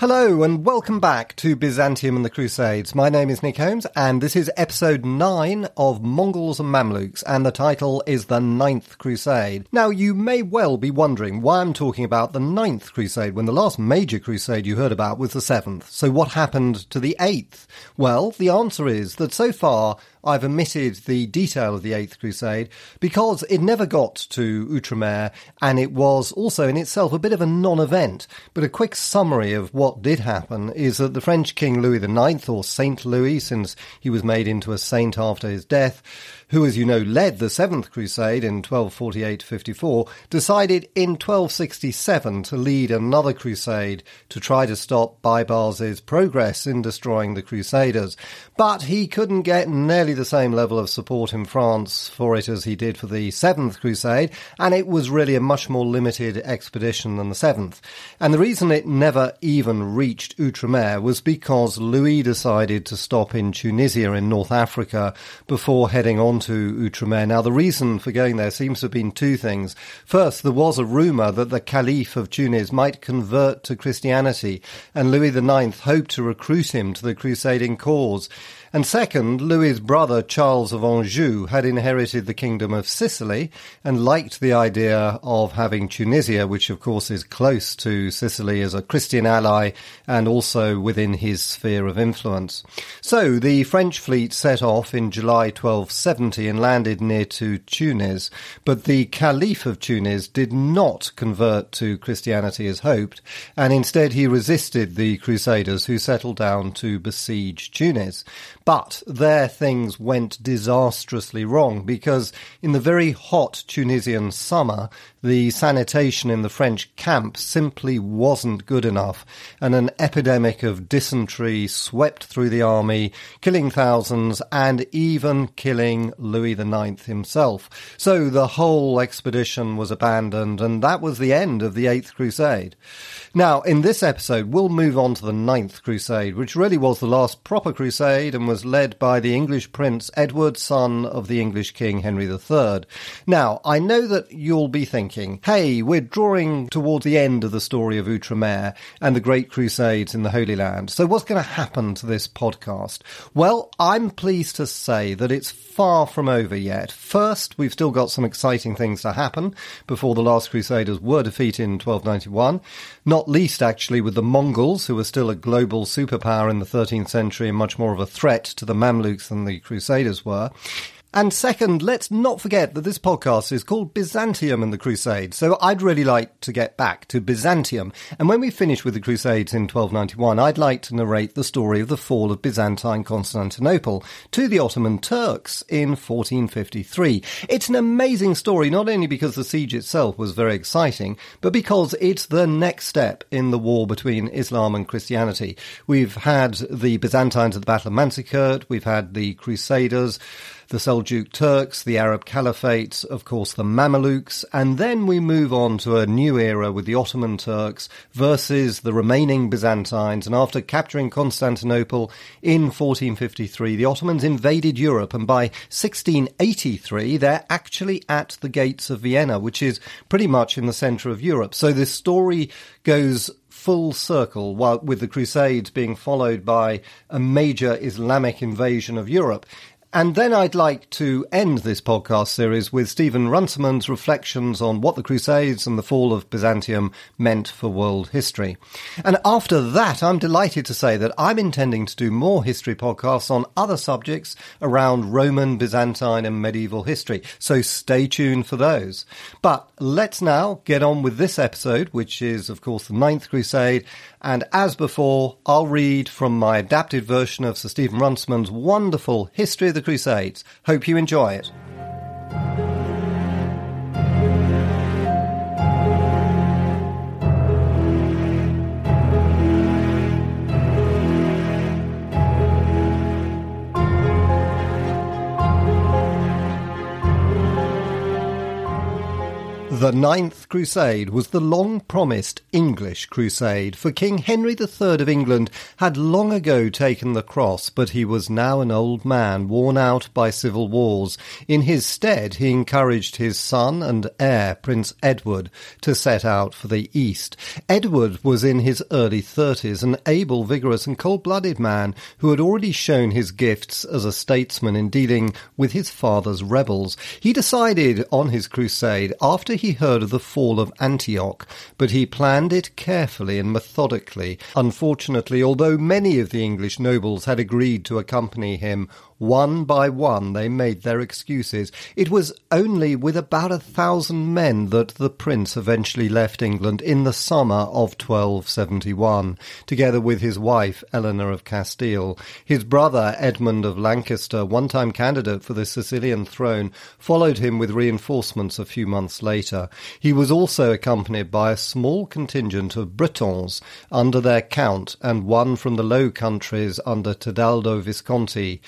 Hello and welcome back to Byzantium and the Crusades. My name is Nick Holmes and this is episode 9 of Mongols and Mamluks and the title is The Ninth Crusade. Now you may well be wondering why I'm talking about the Ninth Crusade when the last major crusade you heard about was the Seventh. So what happened to the Eighth? Well, the answer is that so far I've omitted the detail of the Eighth Crusade because it never got to Outremer and it was also in itself a bit of a non-event. But a quick summary of what did happen is that the French King Louis IX, or Saint Louis, since he was made into a saint after his death, who, as you know, led the Seventh Crusade in 1248-54, decided in 1267 to lead another crusade to try to stop Baibars' progress in destroying the Crusaders. But he couldn't get nearly the same level of support in France for it as he did for the Seventh Crusade, and it was really a much more limited expedition than the Seventh. And the reason it never even reached Outremer was because Louis decided to stop in Tunisia in North Africa before heading on to Outremer. Now, the reason for going there seems to have been two things. First, there was a rumour that the Caliph of Tunis might convert to Christianity, and Louis IX hoped to recruit him to the crusading cause. And second, Louis's brother Charles of Anjou had inherited the kingdom of Sicily and liked the idea of having Tunisia, which of course is close to Sicily as a Christian ally and also within his sphere of influence. So the French fleet set off in July 1270 and landed near to Tunis, but the Caliph of Tunis did not convert to Christianity as hoped, and instead he resisted the Crusaders who settled down to besiege Tunis. But there things went disastrously wrong because in the very hot Tunisian summer, the sanitation in the French camp simply wasn't good enough, and an epidemic of dysentery swept through the army, killing thousands and even killing Louis IX himself. So the whole expedition was abandoned, and that was the end of the Eighth Crusade. Now, in this episode, we'll move on to the Ninth Crusade, which really was the last proper crusade and was led by the English prince Edward, son of the English king Henry III. Now, I know that you'll be thinking, hey, we're drawing towards the end of the story of Outremer and the Great Crusades in the Holy Land. So what's going to happen to this podcast? Well, I'm pleased to say that it's far from over yet. First, we've still got some exciting things to happen before the last Crusaders were defeated in 1291. Not not least actually with the Mongols, who were still a global superpower in the 13th century and much more of a threat to the Mamluks than the Crusaders were. And second, let's not forget that this podcast is called Byzantium and the Crusades. So I'd really like to get back to Byzantium. And when we finish with the Crusades in 1291, I'd like to narrate the story of the fall of Byzantine Constantinople to the Ottoman Turks in 1453. It's an amazing story, not only because the siege itself was very exciting, but because it's the next step in the war between Islam and Christianity. We've had the Byzantines at the Battle of Manzikert, we've had the Crusaders, the Seljuk Turks, the Arab Caliphate, of course the Mamelukes, and then we move on to a new era with the Ottoman Turks versus the remaining Byzantines. And after capturing Constantinople in 1453, the Ottomans invaded Europe, and by 1683, they're actually at the gates of Vienna, which is pretty much in the center of Europe. So this story goes full circle while with the crusades being followed by a major islamic invasion of europe and then I'd like to end this podcast series with Stephen Runciman's reflections on what the Crusades and the fall of Byzantium meant for world history. And after that, I'm delighted to say that I'm intending to do more history podcasts on other subjects around Roman, Byzantine, and medieval history. So stay tuned for those. But let's now get on with this episode, which is, of course, the Ninth Crusade. And as before, I'll read from my adapted version of Sir Stephen Runciman's wonderful History of the Crusades. Hope you enjoy it. The Ninth Crusade was the long promised English crusade, for King Henry III of England had long ago taken the cross, but he was now an old man, worn out by civil wars. In his stead, he encouraged his son and heir, Prince Edward, to set out for the East. Edward was in his early thirties, an able, vigorous, and cold blooded man who had already shown his gifts as a statesman in dealing with his father's rebels. He decided on his crusade after he heard of the fall of Antioch, but he planned it carefully and methodically. Unfortunately, although many of the English nobles had agreed to accompany him one by one they made their excuses. It was only with about a thousand men that the prince eventually left England in the summer of 1271, together with his wife Eleanor of Castile. His brother Edmund of Lancaster, one time candidate for the Sicilian throne, followed him with reinforcements a few months later. He was also accompanied by a small contingent of Bretons under their count and one from the Low Countries under Tedaldo Visconti.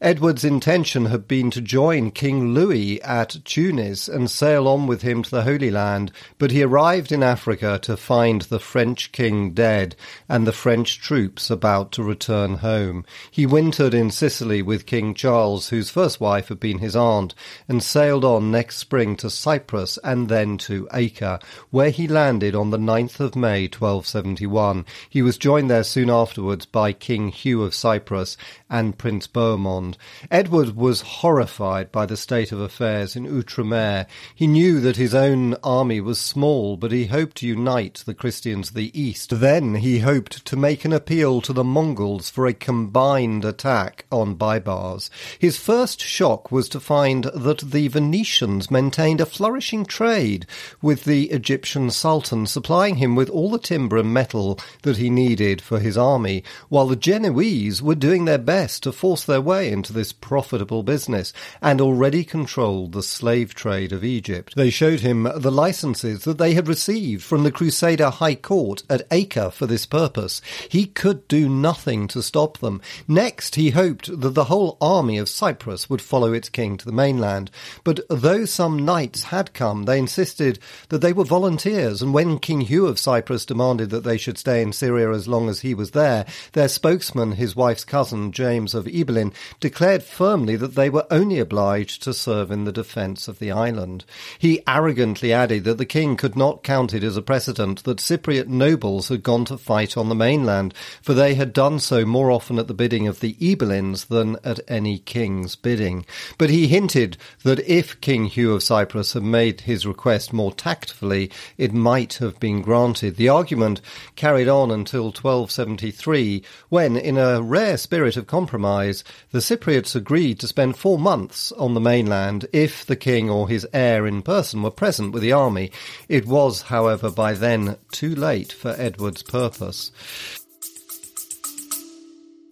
Edward's intention had been to join King Louis at Tunis and sail on with him to the Holy Land, but he arrived in Africa to find the French king dead and the French troops about to return home. He wintered in Sicily with King Charles, whose first wife had been his aunt, and sailed on next spring to Cyprus and then to Acre, where he landed on the 9th of May 1271. He was joined there soon afterwards by King Hugh of Cyprus and Prince Bohemond. Edward was horrified by the state of affairs in Outremer. He knew that his own army was small, but he hoped to unite the Christians of the East. Then he hoped to make an appeal to the Mongols for a combined attack on Baibars. His first shock was to find that the Venetians maintained a flourishing trade with the Egyptian Sultan, supplying him with all the timber and metal that he needed for his army, while the Genoese were doing their best to force their way into this profitable business and already controlled the slave trade of Egypt. They showed him the licenses that they had received from the Crusader High Court at Acre for this purpose. He could do nothing to stop them. Next, he hoped that the whole army of Cyprus would follow its king to the mainland. But though some knights had come, they insisted that they were volunteers, and when King Hugh of Cyprus demanded that they should stay in Syria as long as he was there, their spokesman, his wife's cousin, James of Ibelin, declared firmly that they were only obliged to serve in the defence of the island. He arrogantly added that the king could not count it as a precedent that Cypriot nobles had gone to fight on the mainland, for they had done so more often at the bidding of the Ibelins than at any king's bidding. But he hinted that if King Hugh of Cyprus had made his request more tactfully, it might have been granted. The argument carried on until 1273, when, in a rare spirit of compromise, the Cypriots agreed to spend four months on the mainland if the king or his heir in person were present with the army. It was, however, by then too late for Edward's purpose.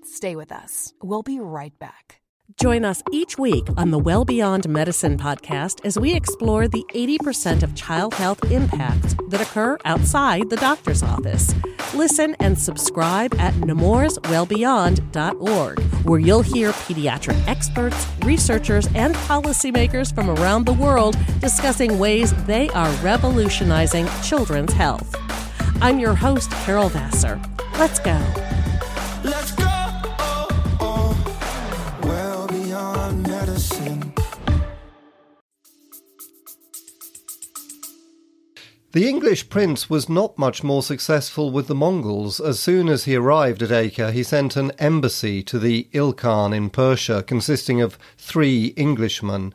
Stay with us. We'll be right back. Join us each week on the Well Beyond Medicine podcast as we explore the 80% of child health impacts that occur outside the doctor's office. Listen and subscribe at nemourswellbeyond.org, where you'll hear pediatric experts, researchers, and policymakers from around the world discussing ways they are revolutionizing children's health. I'm your host, Carol Vassar. Let's go. The English prince was not much more successful with the Mongols. As soon as he arrived at Acre, he sent an embassy to the Ilkhan in Persia, consisting of three Englishmen.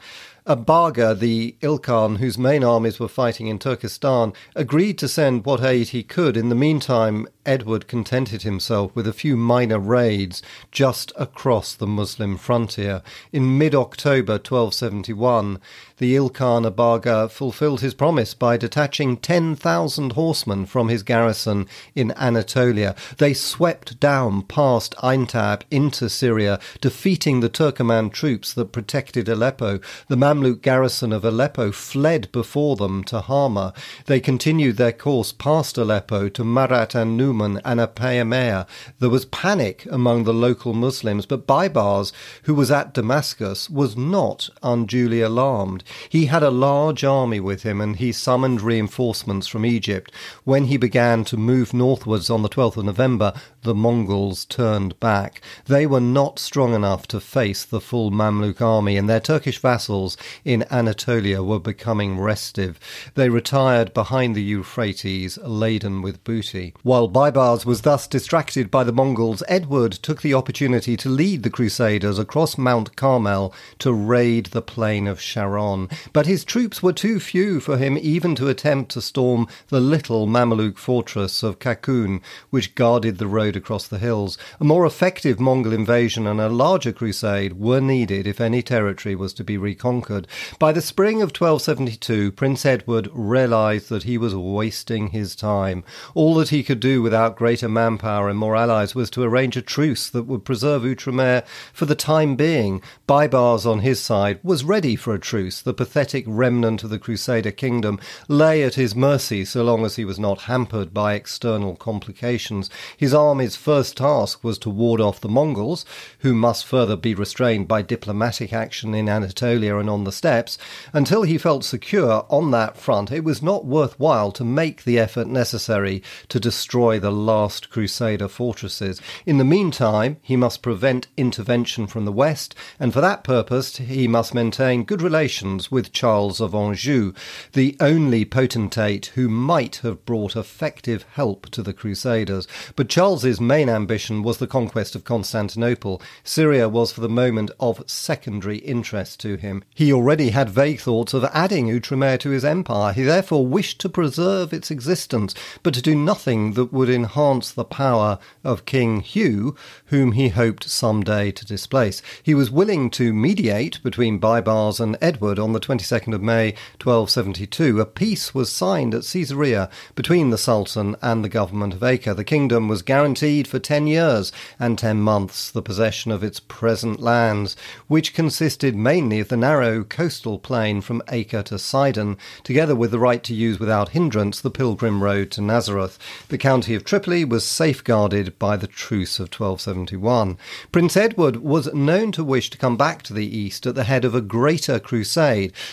Abaga, the Ilkhan, whose main armies were fighting in Turkestan, agreed to send what aid he could. In the meantime, Edward contented himself with a few minor raids just across the Muslim frontier. In mid October 1271, the Ilkhan Abaga fulfilled his promise by detaching 10,000 horsemen from his garrison in Anatolia. They swept down past Aintab into Syria, defeating the Turkoman troops that protected Aleppo. The Mamluk garrison of Aleppo fled before them to Hama. They continued their course past Aleppo to Marat and Numan and Apamea. There was panic among the local Muslims, but Baibars, who was at Damascus, was not unduly alarmed. He had a large army with him and he summoned reinforcements from Egypt. When he began to move northwards on the 12th of November, the Mongols turned back. They were not strong enough to face the full Mamluk army, and their Turkish vassals in Anatolia were becoming restive. They retired behind the Euphrates, laden with booty. While Baibars was thus distracted by the Mongols, Edward took the opportunity to lead the Crusaders across Mount Carmel to raid the plain of Sharon. But his troops were too few for him even to attempt to storm the little Mamluk fortress of Kakun, which guarded the road across the hills. A more effective Mongol invasion and a larger crusade were needed if any territory was to be reconquered. By the spring of 1272, Prince Edward realized that he was wasting his time. All that he could do without greater manpower and more allies was to arrange a truce that would preserve Outremer for the time being. Baibars, on his side, was ready for a truce. The pathetic remnant of the Crusader kingdom lay at his mercy so long as he was not hampered by external complications. His army's first task was to ward off the Mongols, who must further be restrained by diplomatic action in Anatolia and on the steppes. Until he felt secure on that front, it was not worthwhile to make the effort necessary to destroy the last Crusader fortresses. In the meantime, he must prevent intervention from the west, and for that purpose he must maintain good relations with Charles of Anjou, the only potentate who might have brought effective help to the Crusaders. But Charles's main ambition was the conquest of Constantinople. Syria was for the moment of secondary interest to him. He already had vague thoughts of adding Outremer to his empire. He therefore wished to preserve its existence, but to do nothing that would enhance the power of King Hugh, whom he hoped some day to displace. He was willing to mediate between Baibars and Edward on the 22nd of May 1272. A peace was signed at Caesarea between the Sultan and the government of Acre. The kingdom was guaranteed for ten years and ten months the possession of its present lands, which consisted mainly of the narrow coastal plain from Acre to Sidon, together with the right to use without hindrance the pilgrim road to Nazareth. The county of Tripoli was safeguarded by the Truce of 1271. Prince Edward was known to wish to come back to the east at the head of a greater crusade,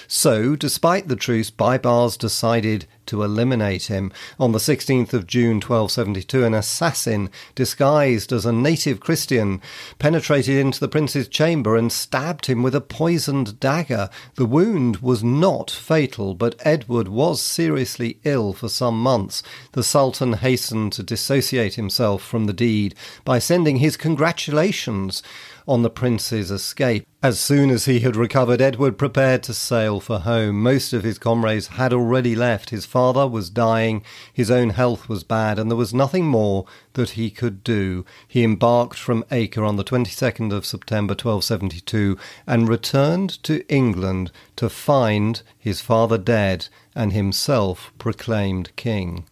so, despite the truce, Baibars decided to eliminate him. On the 16th of June 1272, an assassin disguised as a native Christian penetrated into the prince's chamber and stabbed him with a poisoned dagger. The wound was not fatal, but Edward was seriously ill for some months. The Sultan hastened to dissociate himself from the deed by sending his congratulations on the prince's escape. As soon as he had recovered, Edward prepared to sail for home. Most of his comrades had already left. His father was dying, his own health was bad, and there was nothing more that he could do. He embarked from Acre on the 22nd of September 1272 and returned to England to find his father dead and himself proclaimed king.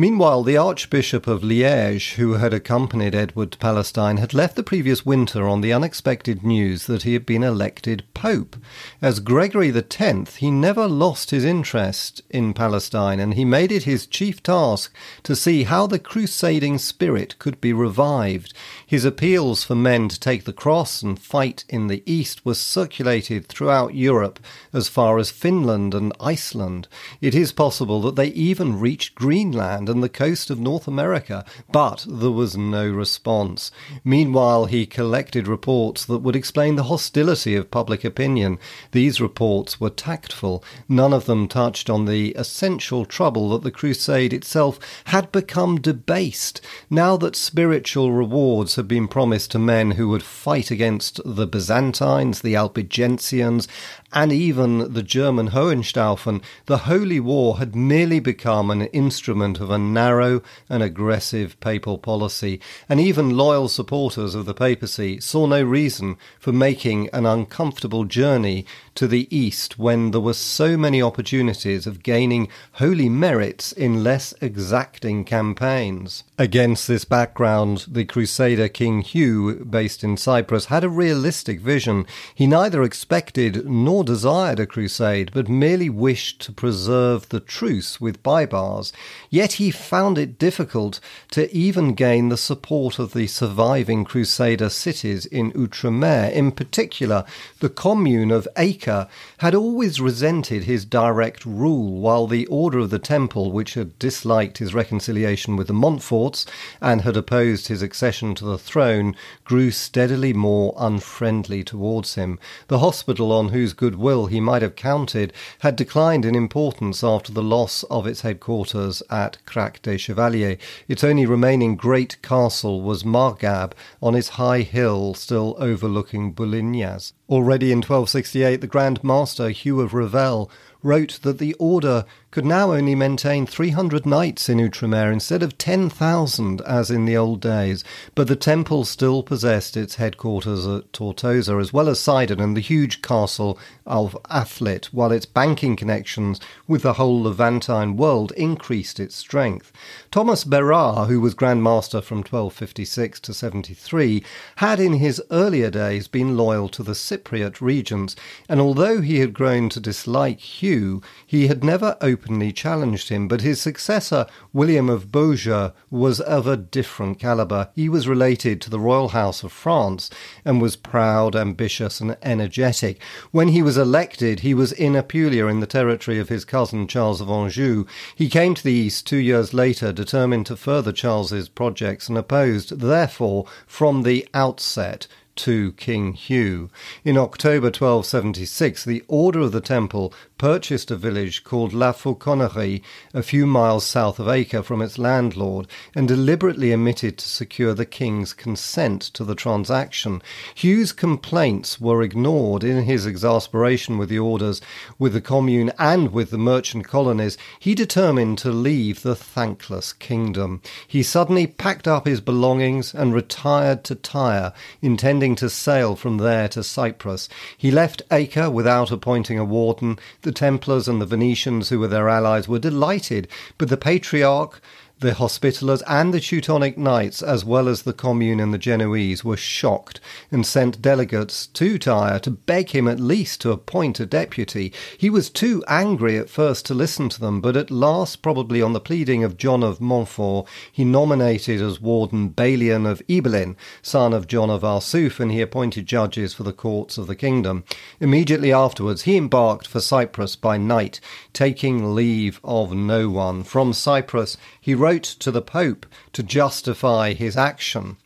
Meanwhile, the Archbishop of Liège, who had accompanied Edward to Palestine, had left the previous winter on the unexpected news that he had been elected Pope. As Gregory X, he never lost his interest in Palestine, and he made it his chief task to see how the crusading spirit could be revived. His appeals for men to take the cross and fight in the East were circulated throughout Europe as far as Finland and Iceland. It is possible that they even reached Greenland and the coast of North America, but there was no response. Meanwhile, he collected reports that would explain the hostility of public opinion. These reports were tactful. None of them touched on the essential trouble that the crusade itself had become debased. Now that spiritual rewards had been promised to men who would fight against the Byzantines, the Albigensians, and even the German Hohenstaufen, the Holy War had merely become an instrument of a narrow and aggressive papal policy, and even loyal supporters of the papacy saw no reason for making an uncomfortable journey to the east when there were so many opportunities of gaining holy merits in less exacting campaigns. Against this background, the Crusader King Hugh, based in Cyprus, had a realistic vision. He neither expected nor desired a crusade, but merely wished to preserve the truce with Baibars. Yet he found it difficult to even gain the support of the surviving crusader cities in Outremer. In particular, the commune of Acre had always resented his direct rule, while the Order of the Temple, which had disliked his reconciliation with the Montforts and had opposed his accession to the throne, grew steadily more unfriendly towards him. The hospital on whose goodwill he might have counted had declined in importance after the loss of its headquarters at Crac des Chevaliers. Its only remaining great castle was Markab on its high hill still overlooking Boulignas. Already in 1268, the Grand Master Hugh of Revel wrote that the order could now only maintain 300 knights in Outremer instead of 10,000 as in the old days, but the temple still possessed its headquarters at Tortosa as well as Sidon and the huge castle of Athlit, while its banking connections with the whole Levantine world increased its strength. Thomas Berard, who was Grand Master from 1256 to 73, had in his earlier days been loyal to the Cypriot regents, and although he had grown to dislike Hugh, he had never openly challenged him, but his successor, William of Beaujeu, was of a different calibre. He was related to the royal house of France and was proud, ambitious, and energetic. When he was elected, he was in Apulia in the territory of his cousin Charles of Anjou. He came to the east two years later, determined to further Charles's projects and opposed, therefore, from the outset, to King Hugh. In October 1276, the Order of the Temple purchased a village called La Fauconnerie, a few miles south of Acre, from its landlord, and deliberately omitted to secure the king's consent to the transaction. Hugh's complaints were ignored in his exasperation with the orders, with the commune, and with the merchant colonies. He determined to leave the thankless kingdom. He suddenly packed up his belongings and retired to Tyre, intending to sail from there to Cyprus. He left Acre without appointing a warden. The Templars and the Venetians, who were their allies, were delighted, but the Patriarch the Hospitallers and the Teutonic Knights, as well as the Commune and the Genoese, were shocked and sent delegates to Tyre to beg him at least to appoint a deputy. He was too angry at first to listen to them, but at last, probably on the pleading of John of Montfort, he nominated as warden Balian of Ibelin, son of John of Arsuf, and he appointed judges for the courts of the kingdom. Immediately afterwards, he embarked for Cyprus by night, taking leave of no one. From Cyprus, he wrote to the Pope to justify his action.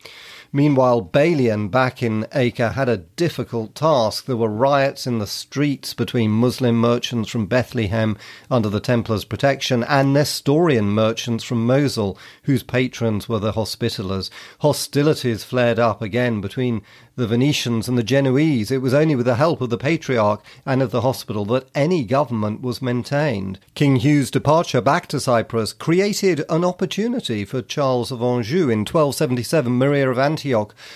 Meanwhile, Balian back in Acre had a difficult task. There were riots in the streets between Muslim merchants from Bethlehem under the Templars' protection and Nestorian merchants from Mosul, whose patrons were the Hospitallers. Hostilities flared up again between the Venetians and the Genoese. It was only with the help of the Patriarch and of the hospital that any government was maintained. King Hugh's departure back to Cyprus created an opportunity for Charles of Anjou. In 1277, Maria of Antioch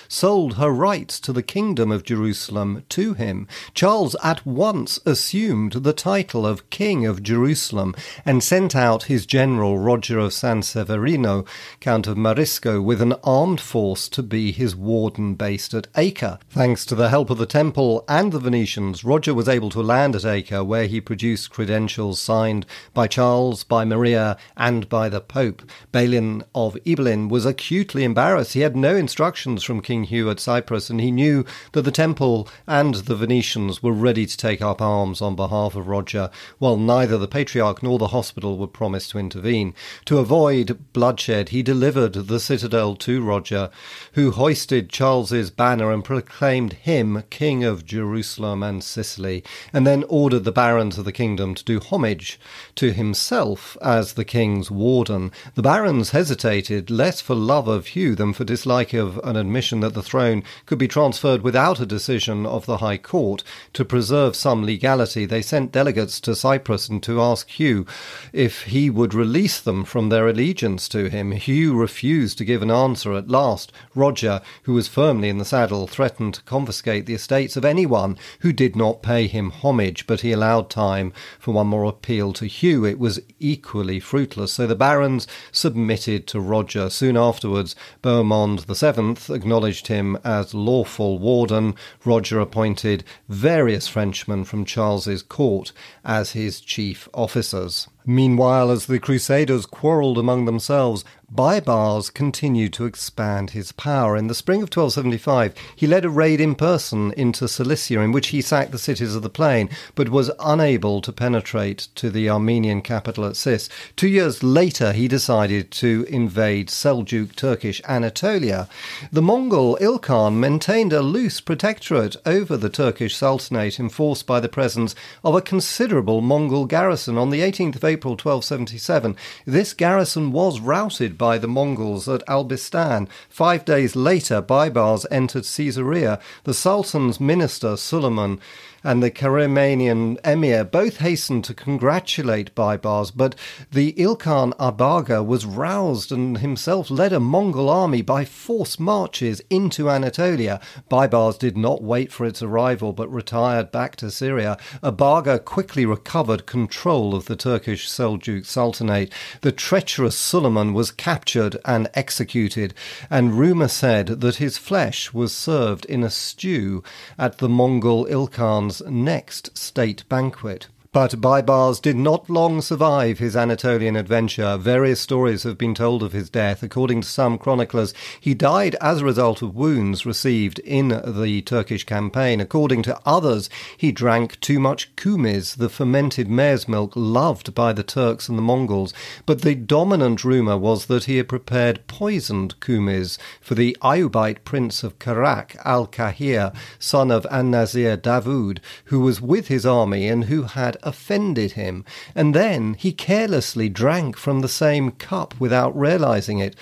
sold her rights to the kingdom of Jerusalem to him. Charles at once assumed the title of King of Jerusalem and sent out his general Roger of San Severino, Count of Marsico, with an armed force to be his warden based at Acre. Thanks to the help of the temple and the Venetians, Roger was able to land at Acre, where he produced credentials signed by Charles, by Maria, and by the Pope. Balian of Ibelin was acutely embarrassed. He had no instructions from King Hugh at Cyprus, and he knew that the temple and the Venetians were ready to take up arms on behalf of Roger, while neither the Patriarch nor the hospital would promise to intervene. To avoid bloodshed, he delivered the citadel to Roger, who hoisted Charles's banner and proclaimed him King of Jerusalem and Sicily, and then ordered the barons of the kingdom to do homage to himself as the king's warden. The barons hesitated less for love of Hugh than for dislike of an admission that the throne could be transferred without a decision of the High Court. To preserve some legality, they sent delegates to Cyprus and to ask Hugh if he would release them from their allegiance to him. Hugh refused to give an answer. At last, Roger, who was firmly in the saddle, threatened to confiscate the estates of anyone who did not pay him homage, but he allowed time for one more appeal to Hugh. It was equally fruitless, so the barons submitted to Roger. Soon afterwards, Bohemond VII VII acknowledged him as lawful warden. Roger appointed various Frenchmen from Charles's court as his chief officers. Meanwhile, as the Crusaders quarrelled among themselves, Baibars continued to expand his power. In the spring of 1275, he led a raid in person into Cilicia, in which he sacked the cities of the plain, but was unable to penetrate to the Armenian capital at Sis. Two years later, he decided to invade Seljuk Turkish Anatolia. The Mongol Ilkhan maintained a loose protectorate over the Turkish Sultanate, enforced by the presence of a considerable Mongol garrison. On the 18th of April 1277, this garrison was routed by the Mongols at Albistan. Five days later, Baibars entered Caesarea. The Sultan's minister, Suleiman, and the Karamanian emir both hastened to congratulate Baibars, but the Ilkhan Abaga was roused and himself led a Mongol army by forced marches into Anatolia. Baibars did not wait for its arrival but retired back to Syria. Abaga quickly recovered control of the Turkish Seljuk Sultanate. The treacherous Suleiman was captured and executed, and rumour said that his flesh was served in a stew at the Mongol Ilkhan next state banquet. But Baibars did not long survive his Anatolian adventure. Various stories have been told of his death. According to some chroniclers, he died as a result of wounds received in the Turkish campaign. According to others, he drank too much kumis, the fermented mare's milk loved by the Turks and the Mongols. But the dominant rumour was that he had prepared poisoned kumis for the Ayubite prince of Karak, al Kahir, son of An Nazir Davoud, who was with his army and who had offended him, and then he carelessly drank from the same cup without realizing it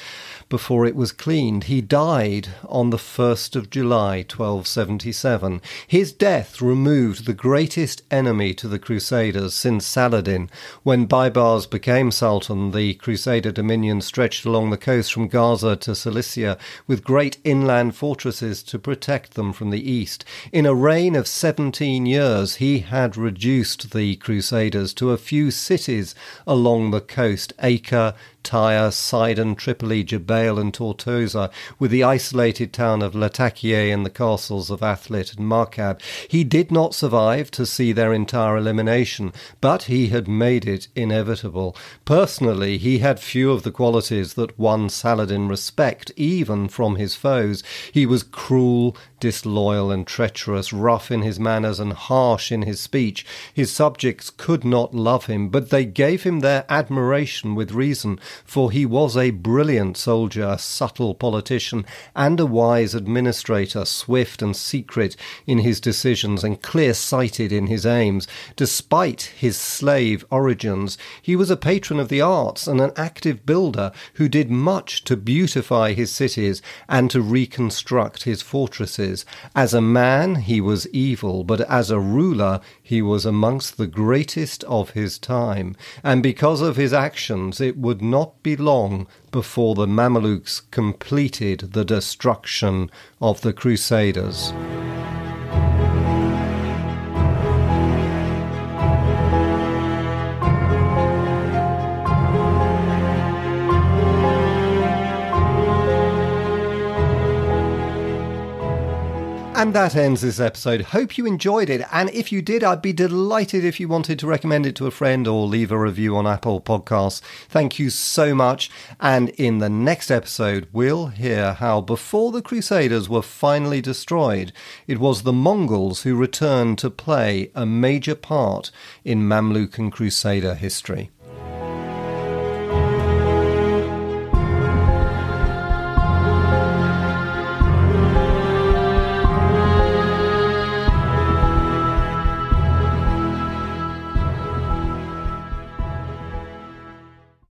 before it was cleaned. He died on the 1st of July 1277. His death removed the greatest enemy to the Crusaders since Saladin. When Baibars became Sultan, the Crusader dominion stretched along the coast from Gaza to Cilicia, with great inland fortresses to protect them from the east. In a reign of 17 years, he had reduced the Crusaders to a few cities along the coast Acre, Tyre, Sidon, Tripoli, Jabail, and Tortosa, with the isolated town of Latakia and the castles of Athlit and Markab. He did not survive to see their entire elimination, but he had made it inevitable. Personally, he had few of the qualities that won Saladin respect, even from his foes. He was cruel, disloyal, and treacherous, rough in his manners, and harsh in his speech. His subjects could not love him, but they gave him their admiration with reason for he was a brilliant soldier, a subtle politician, and a wise administrator, swift and secret in his decisions and clear sighted in his aims. Despite his slave origins, he was a patron of the arts and an active builder who did much to beautify his cities and to reconstruct his fortresses. As a man, he was evil, but as a ruler, he was amongst the greatest of his time, and because of his actions it would not be long before the Mamelukes completed the destruction of the Crusaders. And that ends this episode. Hope you enjoyed it. And if you did, I'd be delighted if you wanted to recommend it to a friend or leave a review on Apple Podcasts. Thank you so much. And in the next episode, we'll hear how before the Crusaders were finally destroyed, it was the Mongols who returned to play a major part in Mamluk and Crusader history.